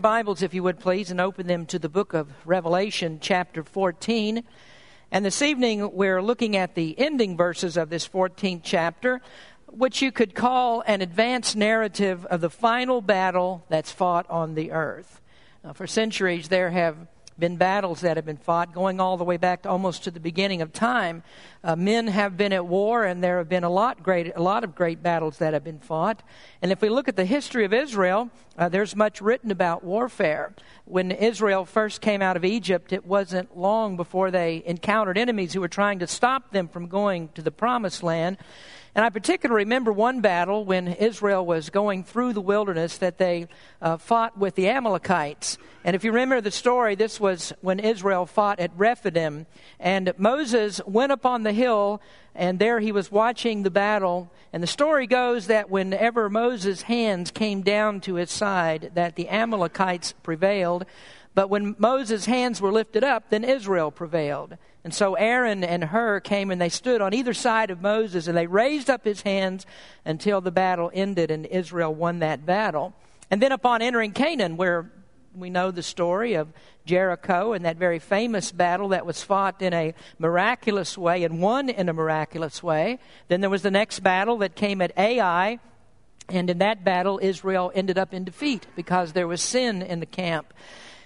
Bibles, if you would please, and open them to the book of Revelation, chapter 14. And this evening, we're looking at the ending verses of this 14th chapter, which you could call an advanced narrative of the final battle that's fought on the earth. Now, for centuries, there have been battles that have been fought, going all the way back to almost to the beginning of time. Uh, men have been at war, and there have been a lot great, a lot of great battles that have been fought. And if we look at the history of Israel, uh, there's much written about warfare. When Israel first came out of Egypt, it wasn't long before they encountered enemies who were trying to stop them from going to the Promised Land. And I particularly remember one battle when Israel was going through the wilderness that they uh, fought with the Amalekites. And if you remember the story, this was when Israel fought at Rephidim. And Moses went up on the hill, and there he was watching the battle. And the story goes that whenever Moses' hands came down to his side, that the Amalekites prevailed. But when Moses' hands were lifted up, then Israel prevailed. And so Aaron and Hur came and they stood on either side of Moses and they raised up his hands until the battle ended and Israel won that battle. And then upon entering Canaan, where we know the story of Jericho and that very famous battle that was fought in a miraculous way and won in a miraculous way. Then there was the next battle that came at Ai, and in that battle, Israel ended up in defeat because there was sin in the camp.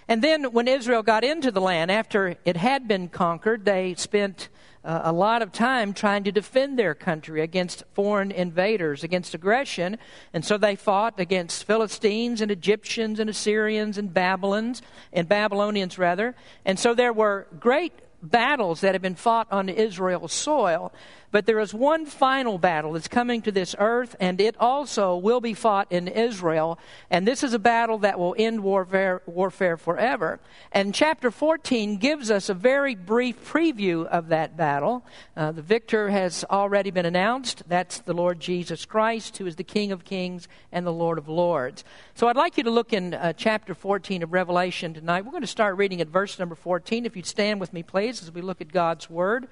And then when Israel got into the land, after it had been conquered, they spent uh, a lot of time trying to defend their country against foreign invaders, against aggression. And so they fought against Philistines and Egyptians and Assyrians and Babylons and Babylonians rather. And so there were great battles that had been fought on Israel's soil. But there is one final battle that's coming to this earth, and it also will be fought in Israel. And this is a battle that will end warfare, warfare forever. And chapter 14 gives us a very brief preview of that battle. Uh, the victor has already been announced. That's the Lord Jesus Christ, who is the King of kings and the Lord of lords. So I'd like you to look in uh, chapter 14 of Revelation tonight. We're going to start reading at verse number 14. If you'd stand with me, please, as we look at God's Word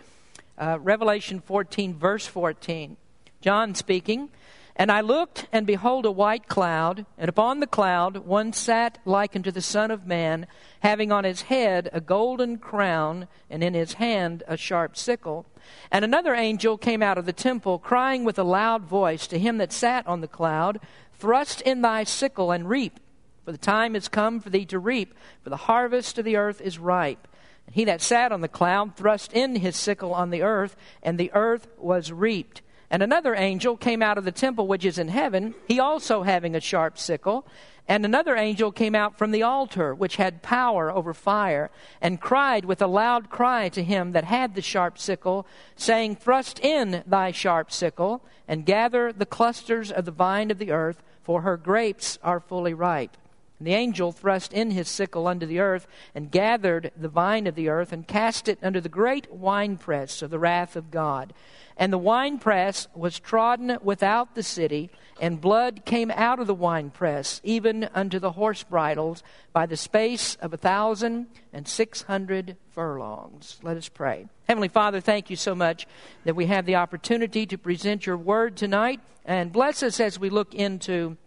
uh, Revelation 14, verse 14. John speaking. And I looked, and behold, a white cloud, and upon the cloud one sat like unto the Son of Man, having on his head a golden crown, and in his hand a sharp sickle. And another angel came out of the temple, crying with a loud voice to him that sat on the cloud, Thrust in thy sickle and reap, for the time is come for thee to reap, for the harvest of the earth is ripe. He that sat on the cloud thrust in his sickle on the earth, and the earth was reaped. And another angel came out of the temple which is in heaven, he also having a sharp sickle. And another angel came out from the altar, which had power over fire, and cried with a loud cry to him that had the sharp sickle, saying, Thrust in thy sharp sickle, and gather the clusters of the vine of the earth, for her grapes are fully ripe. And the angel thrust in his sickle unto the earth, and gathered the vine of the earth, and cast it under the great winepress of the wrath of God. And the winepress was trodden without the city, and blood came out of the winepress, even unto the horse bridles, by the space of a thousand and six hundred furlongs. Let us pray. Heavenly Father, thank you so much that we have the opportunity to present your word tonight, and bless us as we look into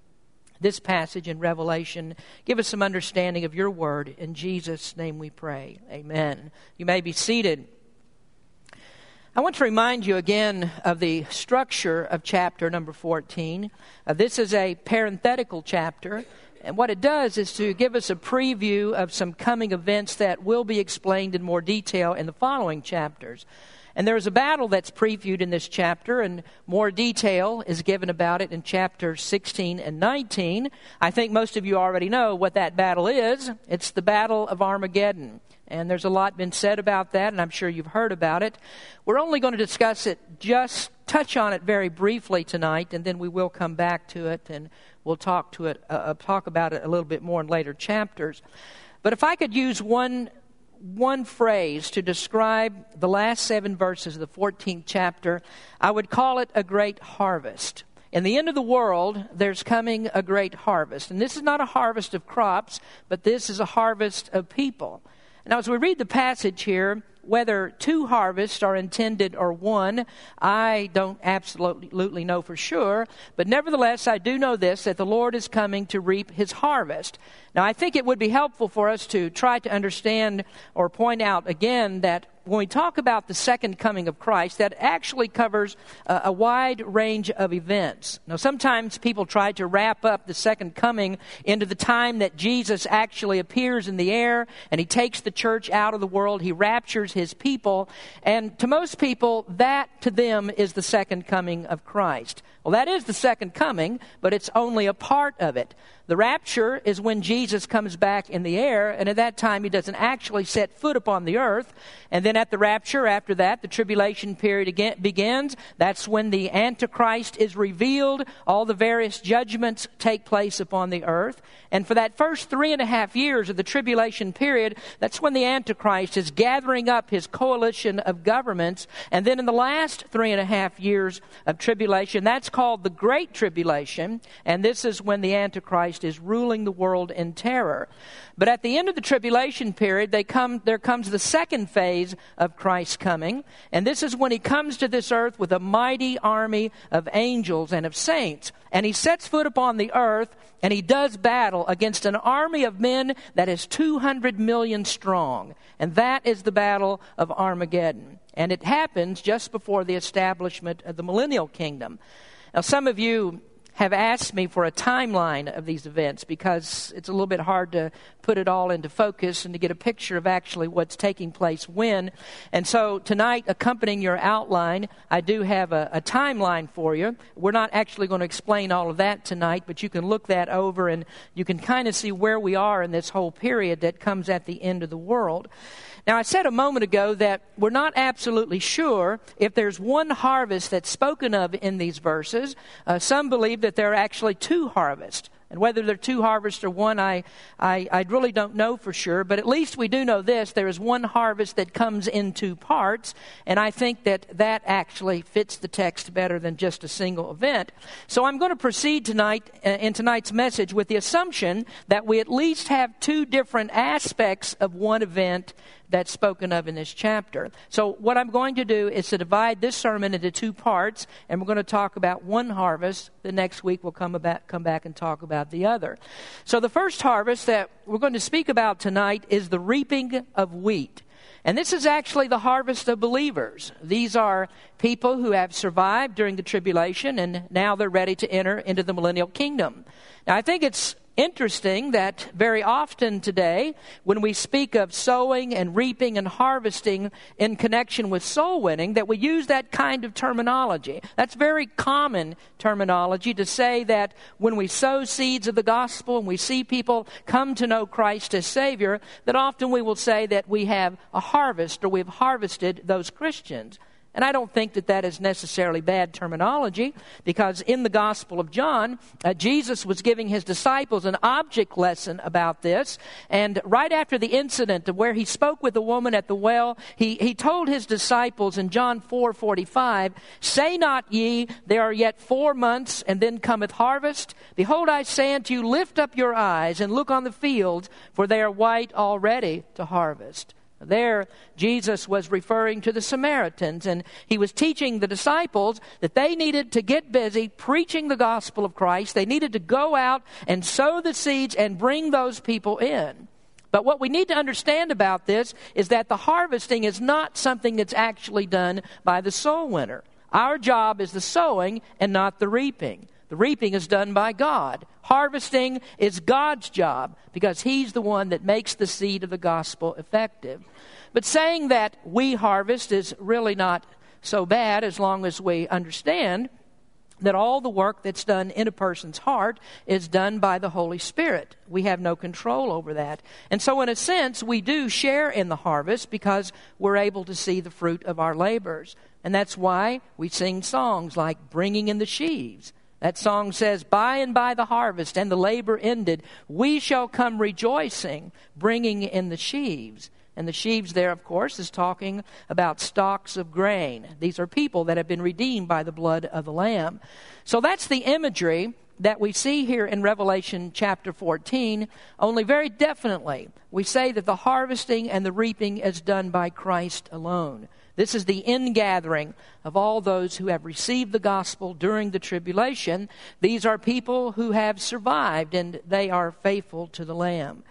this passage in Revelation. Give us some understanding of your word. In Jesus' name we pray. Amen. You may be seated. I want to remind you again of the structure of chapter number 14. Uh, this is a parenthetical chapter. And what it does is to give us a preview of some coming events that will be explained in more detail in the following chapters. And there is a battle that's previewed in this chapter, and more detail is given about it in chapters 16 and 19. I think most of you already know what that battle is. It's the Battle of Armageddon. And there's a lot been said about that, and I'm sure you've heard about it. We're only going to discuss it, just touch on it very briefly tonight, and then we will come back to it and we'll talk to it, uh, uh talk about it a little bit more in later chapters. But if I could use one one phrase to describe the last seven verses of the 14th chapter, I would call it a great harvest. In the end of the world, there's coming a great harvest. And this is not a harvest of crops, but this is a harvest of people. Now, as we read the passage here, whether two harvests are intended or one. I don't absolutely know for sure, but nevertheless, I do know this that the Lord is coming to reap his harvest. Now, I think it would be helpful for us to try to understand or point out again that when we talk about the second coming of Christ, that actually covers a, wide range of events. Now, sometimes people try to wrap up the second coming into the time that Jesus actually appears in the air and he takes the church out of the world, he raptures his people, and to most people, that to them is the second coming of Christ. Well, that is the second coming, but it's only a part of it. The rapture is when Jesus comes back in the air, and at that time he doesn't actually set foot upon the earth. And then at the rapture, after that, the tribulation period again begins. That's when the Antichrist is revealed. All the various judgments take place upon the earth. And for that first three and a half years of the tribulation period, that's when the Antichrist is gathering up his coalition of governments. And then in the last three and a half years of tribulation, that's called the Great Tribulation. And this is when the Antichrist is ruling the world in terror. But at the end of the tribulation period, come, there comes the second phase of Christ's coming. And this is when he comes to this earth with a mighty army of angels and of saints. And he sets foot upon the earth and he does battle against an army of men that is 200 million strong. And that is the battle of Armageddon. And it happens just before the establishment of the millennial kingdom. Now, some of you have asked me for a timeline of these events because it's a little bit hard to put it all into focus and to get a picture of actually what's taking place when. And so tonight, accompanying your outline, I do have a, a timeline for you. We're not actually going to explain all of that tonight, but you can look that over and you can kind of see where we are in this whole period that comes at the end of the world. Now, I said a moment ago that we're not absolutely sure if there's one harvest that's spoken of in these verses. Uh, some believe that there are actually two harvests. And whether there are two harvests or one, I, I, I really don't know for sure. But at least we do know this there is one harvest that comes in two parts. And I think that that actually fits the text better than just a single event. So I'm going to proceed tonight uh, in tonight's message with the assumption that we at least have two different aspects of one event that's spoken of in this chapter. So, what I'm going to do is to divide this sermon into two parts, and we're going to talk about one harvest. The next week, we'll come, about, come back and talk about the other. So, the first harvest that we're going to speak about tonight is the reaping of wheat. And this is actually the harvest of believers. These are people who have survived during the tribulation and now they're ready to enter into the millennial kingdom. Now, I think it's interesting that very often today, when we speak of sowing and reaping and harvesting in connection with soul winning, that we use that kind of terminology. That's very common terminology to say that when we sow seeds of the gospel and we see people come to know Christ as Savior, that often we will say that we have a harvest or we've harvested those Christians. And I don't think that that is necessarily bad terminology because in the Gospel of John, uh, Jesus was giving his disciples an object lesson about this. And right after the incident of where he spoke with the woman at the well, he, he told his disciples in John 4 45, Say not ye, there are yet four months, and then cometh harvest. Behold, I say unto you, lift up your eyes and look on the fields, for they are white already to harvest. There, Jesus was referring to the Samaritans, and he was teaching the disciples that they needed to get busy preaching the gospel of Christ. They needed to go out and sow the seeds and bring those people in. But what we need to understand about this is that the harvesting is not something that's actually done by the soul winner. Our job is the sowing and not the reaping. The reaping is done by God. Harvesting is God's job because He's the one that makes the seed of the gospel effective. But saying that we harvest is really not so bad as long as we understand that all the work that's done in a person's heart is done by the Holy Spirit. We have no control over that. And so, in a sense, we do share in the harvest because we're able to see the fruit of our labors. And that's why we sing songs like Bringing in the Sheaves. That song says, By and by the harvest and the labor ended, we shall come rejoicing, bringing in the sheaves. And the sheaves there, of course, is talking about stalks of grain. These are people that have been redeemed by the blood of the Lamb. So that's the imagery that we see here in Revelation chapter 14, only very definitely we say that the harvesting and the reaping is done by Christ alone. This is the ingathering of all those who have received the gospel during the tribulation. These are people who have survived and they are faithful to the Lamb.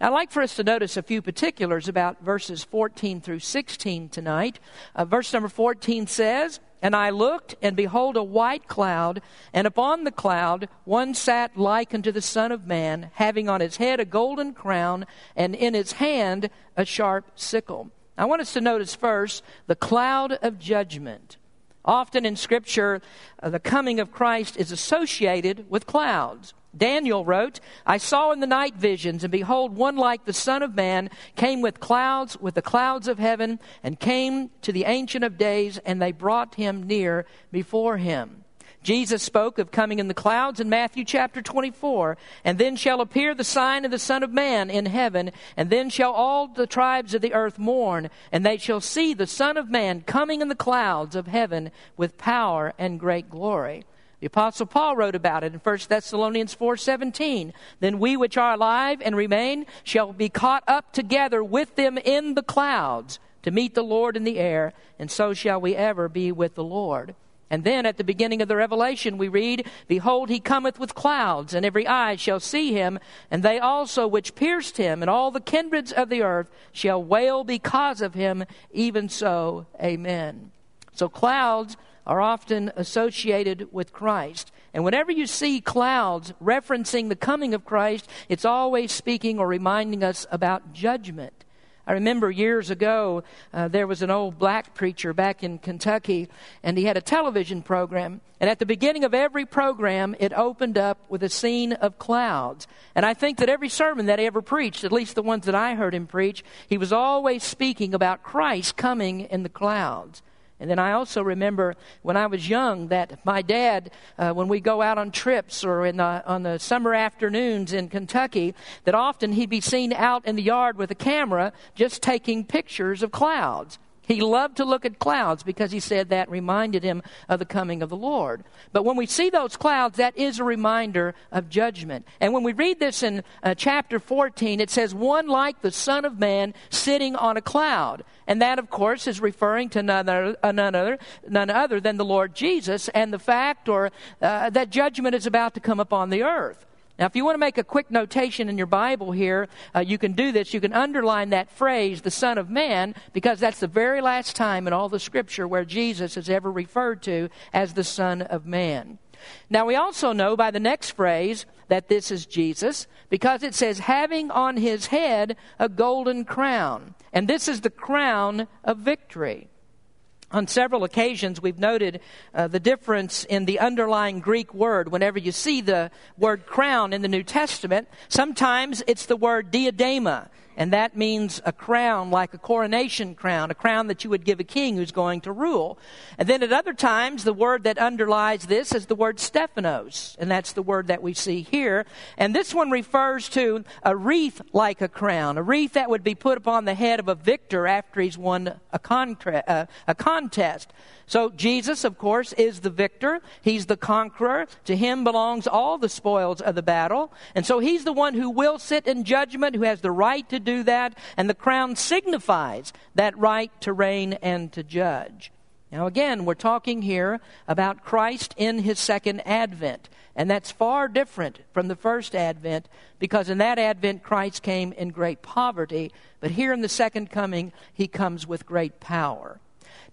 Now, I'd like for us to notice a few particulars about verses 14 through 16 tonight. Uh, verse number 14 says, and I looked, and behold, a white cloud, and upon the cloud one sat like unto the Son of Man, having on his head a golden crown, and in his hand a sharp sickle. I want us to notice first the cloud of judgment. Often in Scripture, uh, the coming of Christ is associated with clouds. Daniel wrote, I saw in the night visions, and behold, one like the Son of Man came with clouds, with the clouds of heaven, and came to the Ancient of Days, and they brought him near before him. Jesus spoke of coming in the clouds in Matthew chapter 24. And then shall appear the sign of the Son of Man in heaven, and then shall all the tribes of the earth mourn, and they shall see the Son of Man coming in the clouds of heaven with power and great glory. The apostle Paul wrote about it in 1 Thessalonians 4:17. Then we which are alive and remain shall be caught up together with them in the clouds to meet the Lord in the air, and so shall we ever be with the Lord. And then at the beginning of the Revelation, we read, Behold, he cometh with clouds, and every eye shall see him, and they also which pierced him, and all the kindreds of the earth shall wail because of him. Even so, amen. So clouds are often associated with Christ. And whenever you see clouds referencing the coming of Christ, it's always speaking or reminding us about judgment. I remember years ago, uh, there was an old black preacher back in Kentucky, and he had a television program. And at the beginning of every program, it opened up with a scene of clouds. And I think that every sermon that he ever preached, at least the ones that I heard him preach, he was always speaking about Christ coming in the clouds. And then I also remember when I was young that my dad, uh, when we go out on trips or in the, on the summer afternoons in Kentucky, that often he'd be seen out in the yard with a camera just taking pictures of clouds. He loved to look at clouds because he said that reminded him of the coming of the Lord. But when we see those clouds, that is a reminder of judgment. And when we read this in uh, chapter 14, it says, One like the Son of Man sitting on a cloud. And that, of course, is referring to none other, uh, none other, none other than the Lord Jesus and the fact or uh, that judgment is about to come upon the earth. Now, if you want to make a quick notation in your Bible here, uh, you can do this. You can underline that phrase, the Son of Man, because that's the very last time in all the Scripture where Jesus is ever referred to as the Son of Man. Now, we also know by the next phrase that this is Jesus because it says, having on his head a golden crown. And this is the crown of victory. On several occasions, we've noted uh, the difference in the underlying Greek word. Whenever you see the word crown in the New Testament, sometimes it's the word diadema, and that means a crown like a coronation crown, a crown that you would give a king who's going to rule. And then at other times, the word that underlies this is the word Stephanos, and that's the word that we see here. And this one refers to a wreath like a crown, a wreath that would be put upon the head of a victor after he's won a, contra- uh, a contest. So Jesus, of course, is the victor. He's the conqueror. To him belongs all the spoils of the battle. And so he's the one who will sit in judgment, who has the right to do that. And the crown signifies that right to reign and to judge. Now, again, we're talking here about Christ in his second advent. And that's far different from the first advent because in that advent, Christ came in great poverty. But here in the second coming, he comes with great power.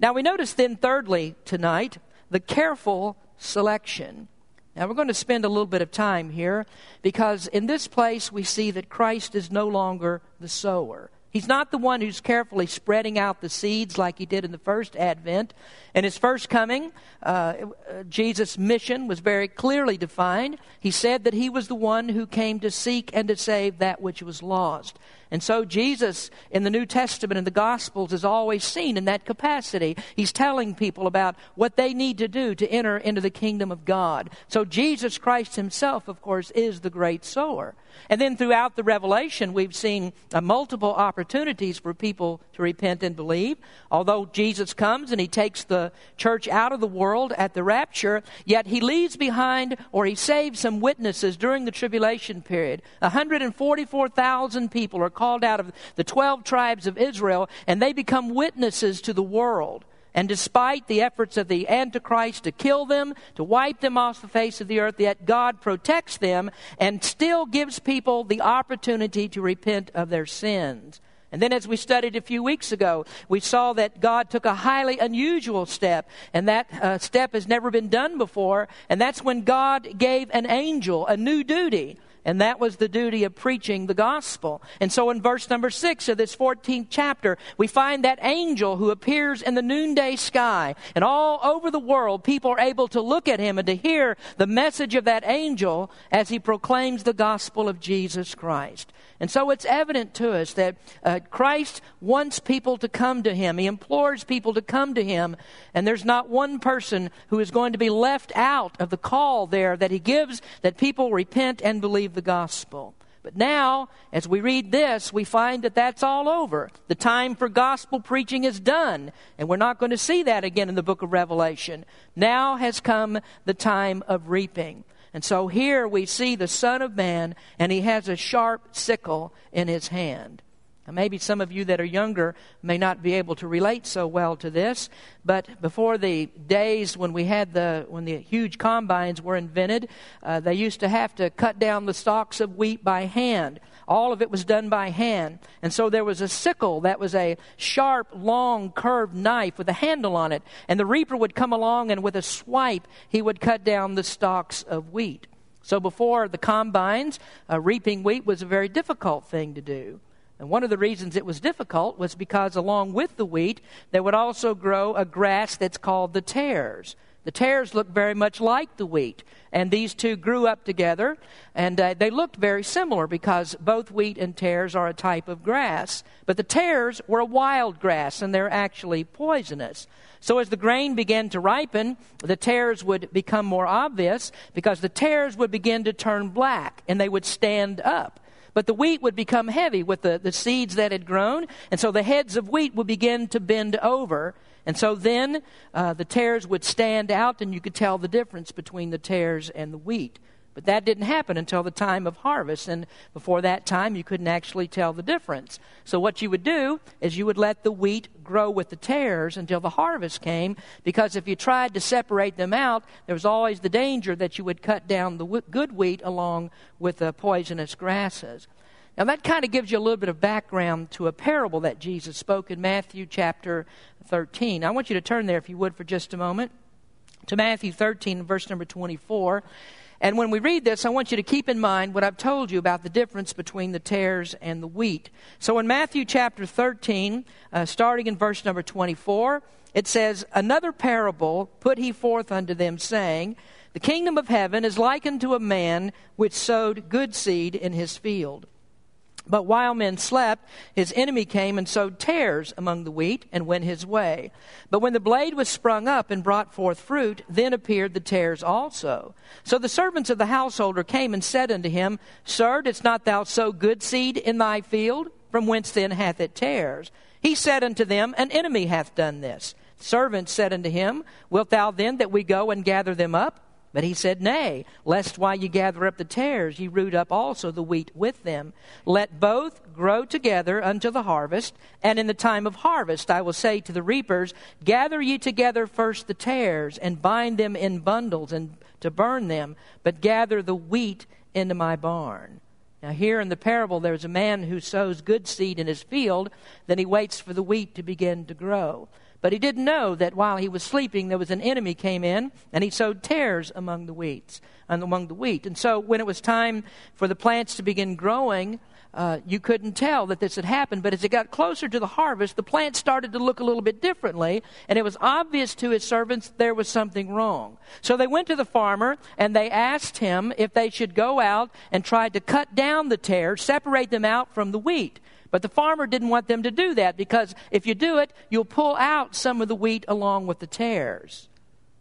Now, we notice then, thirdly, tonight, the careful selection. Now, we're going to spend a little bit of time here because in this place we see that Christ is no longer the sower. He's not the one who's carefully spreading out the seeds like he did in the first advent. In his first coming, uh, Jesus' mission was very clearly defined. He said that he was the one who came to seek and to save that which was lost. And so Jesus in the New Testament and the Gospels is always seen in that capacity. He's telling people about what they need to do to enter into the kingdom of God. So Jesus Christ himself, of course, is the great sower. And then throughout the Revelation, we've seen uh, multiple opportunities for people to repent and believe. Although Jesus comes and he takes the church out of the world at the rapture, yet he leaves behind or he saves some witnesses during the tribulation period. 144,000 people are called out of the 12 tribes of Israel and they become witnesses to the world. And despite the efforts of the Antichrist to kill them, to wipe them off the face of the earth, yet God protects them and still gives people the opportunity to repent of their sins. And then, as we studied a few weeks ago, we saw that God took a highly unusual step, and that uh, step has never been done before. And that's when God gave an angel a new duty and that was the duty of preaching the gospel. And so in verse number six of this 14th chapter, we find that angel who appears in the noonday sky. And all over the world, people are able to look at him and to hear the message of that angel as he proclaims the gospel of Jesus Christ. And so it's evident to us that uh, Christ wants people to come to him. He implores people to come to him. And there's not one person who is going to be left out of the call there that he gives that people repent and believe the gospel. But now, as we read this, we find that that's all over. The time for gospel preaching is done, and we're not going to see that again in the book of Revelation. Now has come the time of reaping. And so here we see the Son of Man, and he has a sharp sickle in his hand. Now, maybe some of you that are younger may not be able to relate so well to this, but before the days when we had the when the huge combines were invented, uh, they used to have to cut down the stalks of wheat by hand. All of it was done by hand, and so there was a sickle that was a sharp, long, curved knife with a handle on it, and the reaper would come along and with a swipe he would cut down the stalks of wheat. So before the combines, uh, reaping wheat was a very difficult thing to do. And one of the reasons it was difficult was because along with the wheat, there would also grow a grass that's called the tares. The tares look very much like the wheat. And these two grew up together, and uh, they looked very similar because both wheat and tares are a type of grass. But the tares were a wild grass, and they're actually poisonous. So as the grain began to ripen, the tares would become more obvious because the tares would begin to turn black, and they would stand up. But the wheat would become heavy with the, the seeds that had grown, and so the heads of wheat would begin to bend over. And so then uh, the tares would stand out, and you could tell the difference between the tares and the wheat. But that didn't happen until the time of harvest. And before that time, you couldn't actually tell the difference. So, what you would do is you would let the wheat grow with the tares until the harvest came, because if you tried to separate them out, there was always the danger that you would cut down the good wheat along with the poisonous grasses. Now, that kind of gives you a little bit of background to a parable that Jesus spoke in Matthew chapter 13. I want you to turn there, if you would, for just a moment, to Matthew 13, verse number 24. And when we read this, I want you to keep in mind what I've told you about the difference between the tares and the wheat. So in Matthew chapter 13, uh, starting in verse number 24, it says, Another parable put he forth unto them, saying, The kingdom of heaven is likened to a man which sowed good seed in his field. But while men slept, his enemy came and sowed tares among the wheat and went his way. But when the blade was sprung up and brought forth fruit, then appeared the tares also. So the servants of the householder came and said unto him, Sir, didst not thou sow good seed in thy field? From whence then hath it tares? He said unto them, An enemy hath done this. Servants said unto him, Wilt thou then that we go and gather them up? But he said, Nay, lest while ye gather up the tares, ye root up also the wheat with them. Let both grow together unto the harvest, and in the time of harvest I will say to the reapers, Gather ye together first the tares, and bind them in bundles, and to burn them, but gather the wheat into my barn. Now, here in the parable, there's a man who sows good seed in his field, then he waits for the wheat to begin to grow. But he didn't know that while he was sleeping, there was an enemy came in, and he sowed tares among the wheats, among the wheat. And so, when it was time for the plants to begin growing, uh, you couldn't tell that this had happened. But as it got closer to the harvest, the plants started to look a little bit differently, and it was obvious to his servants there was something wrong. So they went to the farmer and they asked him if they should go out and try to cut down the tares, separate them out from the wheat. But the farmer didn't want them to do that because if you do it, you'll pull out some of the wheat along with the tares.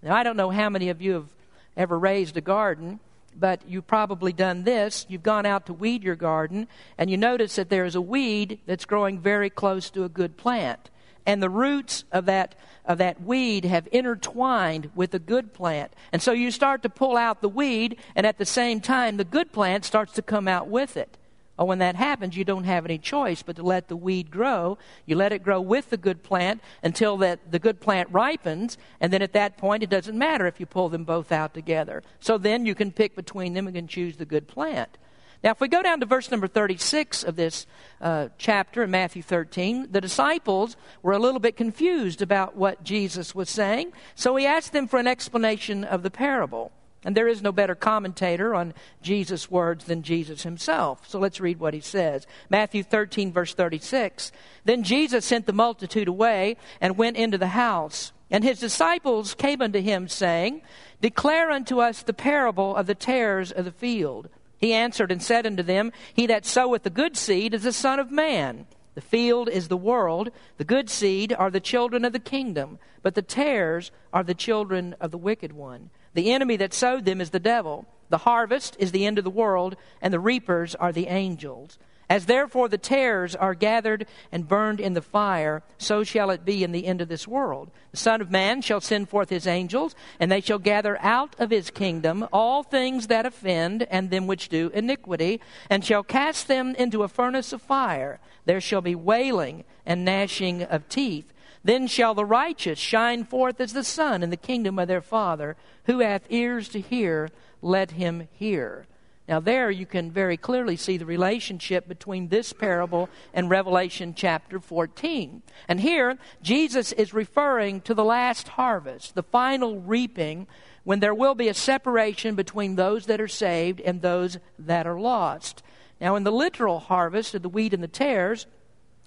Now, I don't know how many of you have ever raised a garden, but you've probably done this. You've gone out to weed your garden, and you notice that there is a weed that's growing very close to a good plant. And the roots of that, of that weed have intertwined with the good plant. And so you start to pull out the weed, and at the same time, the good plant starts to come out with it. When that happens, you don't have any choice but to let the weed grow. You let it grow with the good plant until that the good plant ripens, and then at that point, it doesn't matter if you pull them both out together. So then you can pick between them and can choose the good plant. Now, if we go down to verse number 36 of this uh, chapter in Matthew 13, the disciples were a little bit confused about what Jesus was saying, so he asked them for an explanation of the parable. And there is no better commentator on Jesus' words than Jesus himself. So let's read what he says. Matthew 13, verse 36. Then Jesus sent the multitude away and went into the house. And his disciples came unto him, saying, Declare unto us the parable of the tares of the field. He answered and said unto them, He that soweth the good seed is the Son of Man. The field is the world. The good seed are the children of the kingdom, but the tares are the children of the wicked one. The enemy that sowed them is the devil. The harvest is the end of the world, and the reapers are the angels. As therefore the tares are gathered and burned in the fire, so shall it be in the end of this world. The Son of Man shall send forth his angels, and they shall gather out of his kingdom all things that offend and them which do iniquity, and shall cast them into a furnace of fire. There shall be wailing and gnashing of teeth. Then shall the righteous shine forth as the sun in the kingdom of their Father. Who hath ears to hear, let him hear. Now, there you can very clearly see the relationship between this parable and Revelation chapter 14. And here, Jesus is referring to the last harvest, the final reaping, when there will be a separation between those that are saved and those that are lost. Now, in the literal harvest of the wheat and the tares,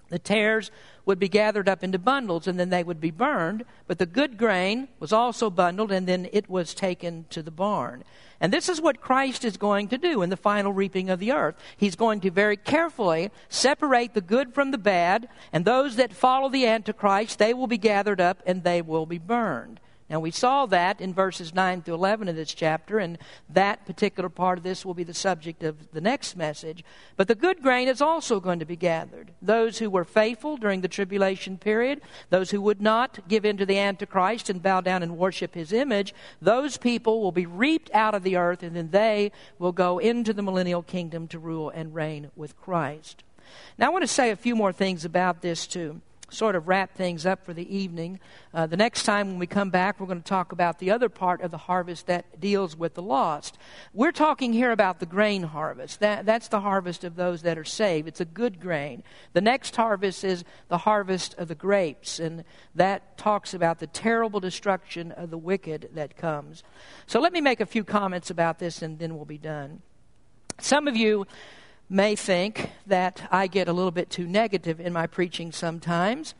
the tares would be gathered up into bundles and then they would be burned, but the good grain was also bundled and then it was taken to the barn. And this is what Christ is going to do in the final reaping of the earth. He's going to very carefully separate the good from the bad, and those that follow the Antichrist, they will be gathered up and they will be burned. Now, we saw that in verses 9 through 11 of this chapter, and that particular part of this will be the subject of the next message. But the good grain is also going to be gathered. Those who were faithful during the tribulation period, those who would not give in to the Antichrist and bow down and worship his image, those people will be reaped out of the earth, and then they will go into the millennial kingdom to rule and reign with Christ. Now, I want to say a few more things about this, too sort of wrap things up for the evening. Uh, the next time when we come back, we're going to talk about the other part of the harvest that deals with the lost. We're talking here about the grain harvest. That, that's the harvest of those that are saved. It's a good grain. The next harvest is the harvest of the grapes, and that talks about the terrible destruction of the wicked that comes. So let me make a few comments about this, and then we'll be done. Some of you may think that I get a little bit too negative in my preaching sometimes.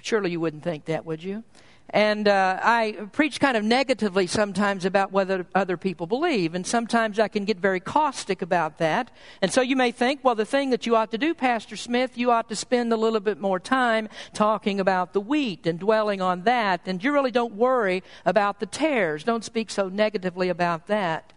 Surely you wouldn't think that, would you? And uh, I preach kind of negatively sometimes about whether other people believe, and sometimes I can get very caustic about that. And so you may think, well, the thing that you ought to do, Pastor Smith, you ought to spend a little bit more time talking about the wheat and dwelling on that, and you really don't worry about the tares. Don't speak so negatively about that.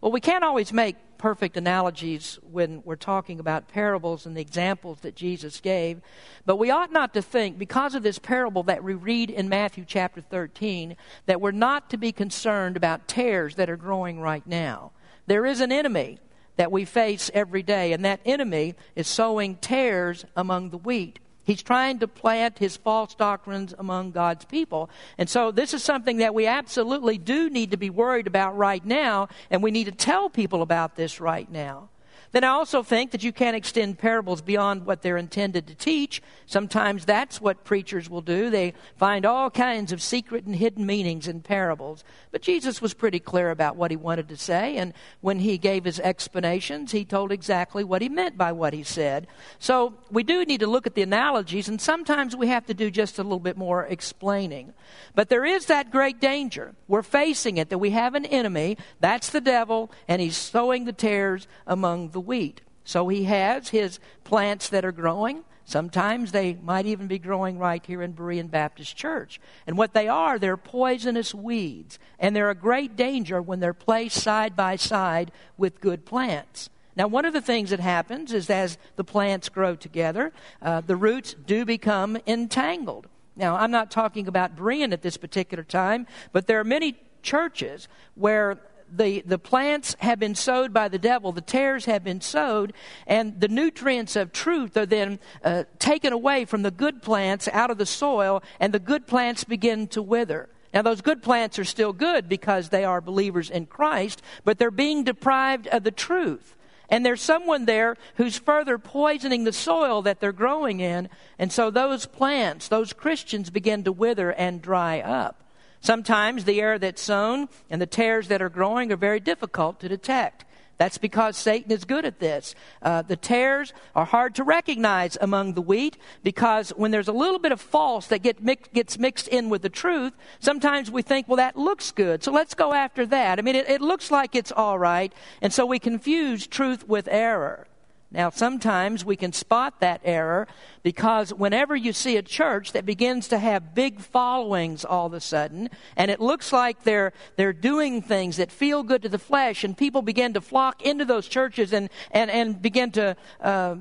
Well, we can't always make perfect analogies when we're talking about parables and the examples that Jesus gave. But we ought not to think, because of this parable that we read in Matthew chapter 13, that we're not to be concerned about tares that are growing right now. There is an enemy that we face every day, and that enemy is sowing tares among the wheat. He's trying to plant his false doctrines among God's people. And so this is something that we absolutely do need to be worried about right now, and we need to tell people about this right now. Then I also think that you can't extend parables beyond what they're intended to teach. Sometimes that's what preachers will do. They find all kinds of secret and hidden meanings in parables. But Jesus was pretty clear about what he wanted to say, and when he gave his explanations, he told exactly what he meant by what he said. So we do need to look at the analogies, and sometimes we have to do just a little bit more explaining. But there is that great danger. We're facing it that we have an enemy, that's the devil, and he's sowing the tares among the wheat. So he has his plants that are growing. Sometimes they might even be growing right here in Berean Baptist Church. And what they are, they're poisonous weeds. And they're a great danger when they're placed side by side with good plants. Now, one of the things that happens is as the plants grow together, uh, the roots do become entangled. Now, I'm not talking about Berean at this particular time, but there are many churches where the, the plants have been sowed by the devil, the tares have been sowed, and the nutrients of truth are then uh, taken away from the good plants out of the soil, and the good plants begin to wither. Now, those good plants are still good because they are believers in Christ, but they're being deprived of the truth. And there's someone there who's further poisoning the soil that they're growing in. And so those plants, those Christians, begin to wither and dry up. Sometimes the air that's sown and the tares that are growing are very difficult to detect. That's because Satan is good at this. Uh, the tares are hard to recognize among the wheat because when there's a little bit of false that get mix, gets mixed in with the truth, sometimes we think, well, that looks good, so let's go after that. I mean, it, it looks like it's all right, and so we confuse truth with error. Now, sometimes we can spot that error because whenever you see a church that begins to have big followings all of a sudden, and it looks like they're, they're doing things that feel good to the flesh, and people begin to flock into those churches and, and, and begin to uh,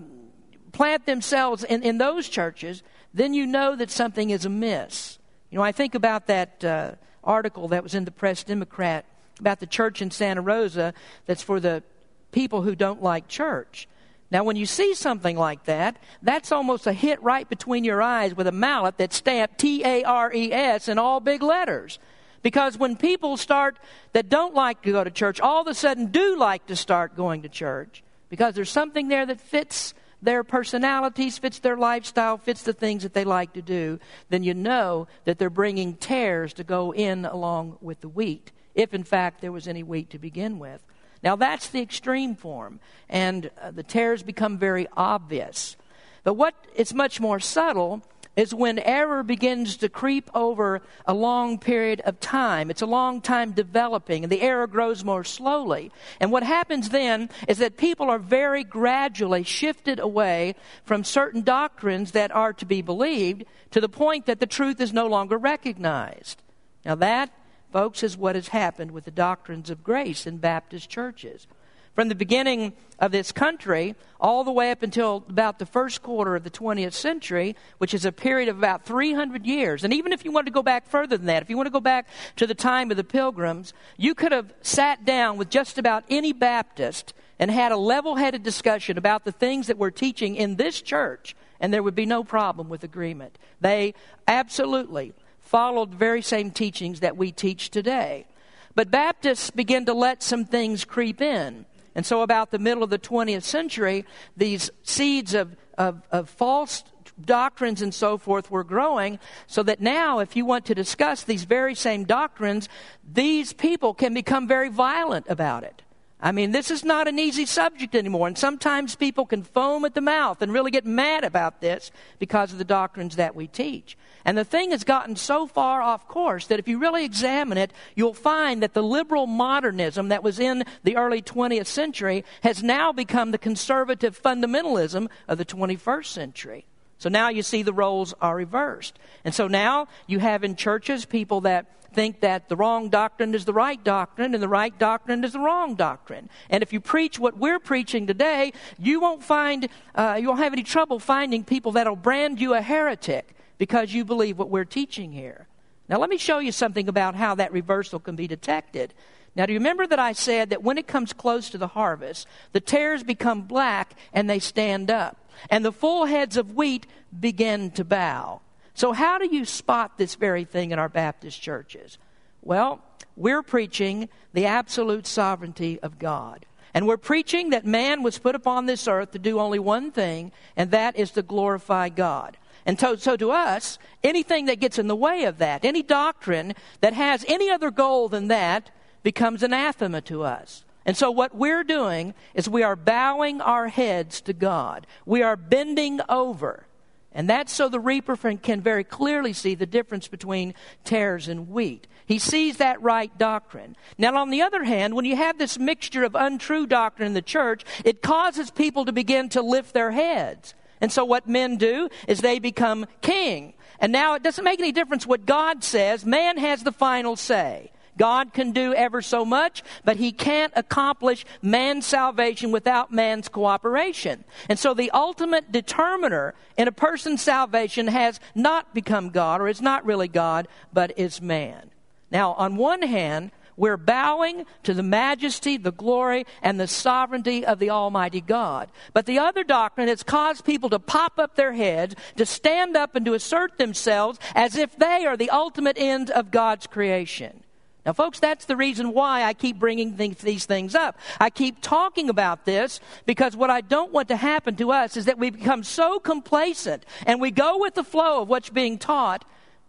plant themselves in, in those churches, then you know that something is amiss. You know, I think about that uh, article that was in the Press Democrat about the church in Santa Rosa that's for the people who don't like church. Now, when you see something like that, that's almost a hit right between your eyes with a mallet that's stamped T A R E S in all big letters. Because when people start that don't like to go to church, all of a sudden do like to start going to church, because there's something there that fits their personalities, fits their lifestyle, fits the things that they like to do, then you know that they're bringing tares to go in along with the wheat, if in fact there was any wheat to begin with. Now, that's the extreme form, and uh, the tares become very obvious. But what is much more subtle is when error begins to creep over a long period of time. It's a long time developing, and the error grows more slowly. And what happens then is that people are very gradually shifted away from certain doctrines that are to be believed to the point that the truth is no longer recognized. Now, that folks, is what has happened with the doctrines of grace in Baptist churches. From the beginning of this country, all the way up until about the first quarter of the 20th century, which is a period of about 300 years. And even if you want to go back further than that, if you want to go back to the time of the pilgrims, you could have sat down with just about any Baptist and had a level headed discussion about the things that we're teaching in this church, and there would be no problem with agreement. They absolutely followed the very same teachings that we teach today. But Baptists began to let some things creep in. And so, about the middle of the 20th century, these seeds of, of, of false doctrines and so forth were growing, so that now, if you want to discuss these very same doctrines, these people can become very violent about it. I mean, this is not an easy subject anymore, and sometimes people can foam at the mouth and really get mad about this because of the doctrines that we teach. And the thing has gotten so far off course that if you really examine it, you'll find that the liberal modernism that was in the early 20th century has now become the conservative fundamentalism of the 21st century. So now you see the roles are reversed. And so now you have in churches people that think that the wrong doctrine is the right doctrine and the right doctrine is the wrong doctrine. And if you preach what we're preaching today, you won't find, uh, you won't have any trouble finding people that'll brand you a heretic because you believe what we're teaching here. Now, let me show you something about how that reversal can be detected. Now, do you remember that I said that when it comes close to the harvest, the tares become black and they stand up, and the full heads of wheat begin to bow? So, how do you spot this very thing in our Baptist churches? Well, we're preaching the absolute sovereignty of God. And we're preaching that man was put upon this earth to do only one thing, and that is to glorify God. And so, so to us, anything that gets in the way of that, any doctrine that has any other goal than that, becomes anathema to us. And so, what we're doing is we are bowing our heads to God. We are bending over. And that's so the reaper can very clearly see the difference between tares and wheat. He sees that right doctrine. Now, on the other hand, when you have this mixture of untrue doctrine in the church, it causes people to begin to lift their heads And so what men do is they become king. And now it doesn't make any difference what God says. Man has the final say. God can do ever so much, but he can't accomplish man's salvation without man's cooperation. And so the ultimate determiner in a person's salvation has not become God, or is not really God, but is man. Now, on one hand, we're bowing to the majesty, the glory, and the sovereignty of the Almighty God. But the other doctrine has caused people to pop up their heads, to stand up and to assert themselves as if they are the ultimate end of God's creation. Now, folks, that's the reason why I keep bringing these things up. I keep talking about this because what I don't want to happen to us is that we become so complacent and we go with the flow of what's being taught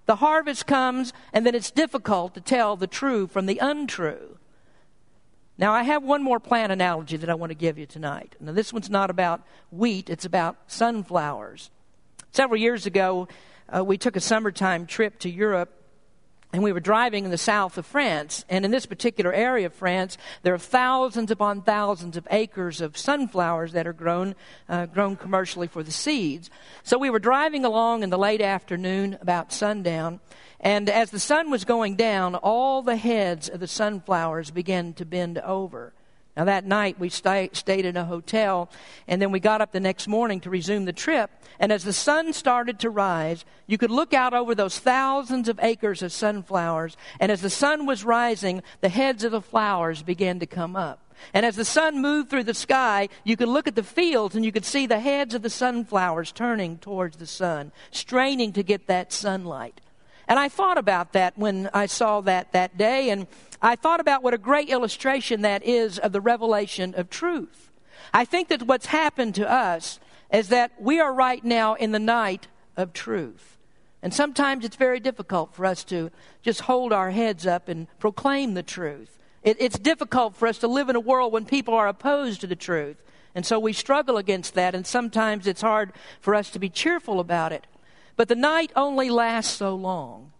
the harvest comes, and then it's difficult to tell the true from the untrue. Now, I have one more plant analogy that I want to give you tonight. Now, this one's not about wheat, it's about sunflowers. Several years ago, uh, we took a summertime trip to Europe and we were driving in the south of France. And in this particular area of France, there are thousands upon thousands of acres of sunflowers that are grown, uh, grown commercially for the seeds. So we were driving along in the late afternoon, about sundown. And as the sun was going down, all the heads of the sunflowers began to bend over. Now, that night we stay, stayed in a hotel, and then we got up the next morning to resume the trip. And as the sun started to rise, you could look out over those thousands of acres of sunflowers. And as the sun was rising, the heads of the flowers began to come up. And as the sun moved through the sky, you could look at the fields and you could see the heads of the sunflowers turning towards the sun, straining to get that sunlight. And I thought about that when I saw that that day, and I thought about what a great illustration that is of the revelation of truth. I think that what's happened to us is that we are right now in the night of truth. And sometimes it's very difficult for us to just hold our heads up and proclaim the truth. It, it's difficult for us to live in a world when people are opposed to the truth. And so we struggle against that, and sometimes it's hard for us to be cheerful about it. But the night only lasts so long.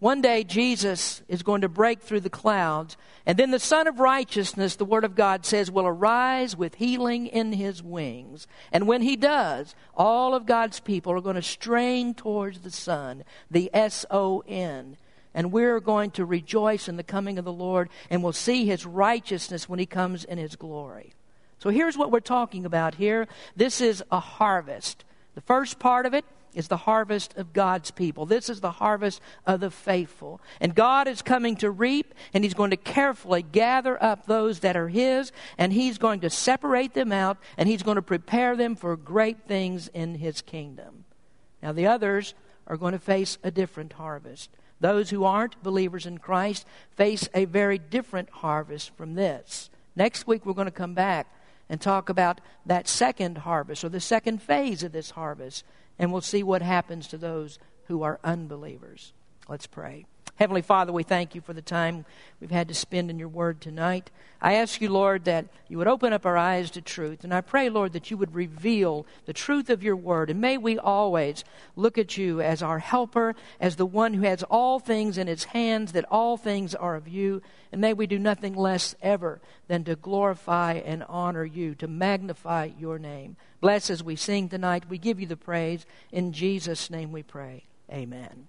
One day, Jesus is going to break through the clouds, and then the Son of Righteousness, the Word of God says, will arise with healing in his wings. And when he does, all of God's people are going to strain towards the Son, the S O N. And we're going to rejoice in the coming of the Lord, and we'll see his righteousness when he comes in his glory. So here's what we're talking about here this is a harvest. The first part of it is the harvest of God's people. This is the harvest of the faithful. And God is coming to reap, and He's going to carefully gather up those that are His, and He's going to separate them out, and He's going to prepare them for great things in His kingdom. Now, the others are going to face a different harvest. Those who aren't believers in Christ face a very different harvest from this. Next week, we're going to come back and talk about that second harvest or the second phase of this harvest and we'll see what happens to those who are unbelievers. Let's pray. Heavenly Father, we thank you for the time we've had to spend in your word tonight. I ask you, Lord, that you would open up our eyes to truth. And I pray, Lord, that you would reveal the truth of your word. And may we always look at you as our helper, as the one who has all things in his hands, that all things are of you. And may we do nothing less ever than to glorify and honor you, to magnify your name. Bless as we sing tonight. We give you the praise. In Jesus' name we pray. Amen.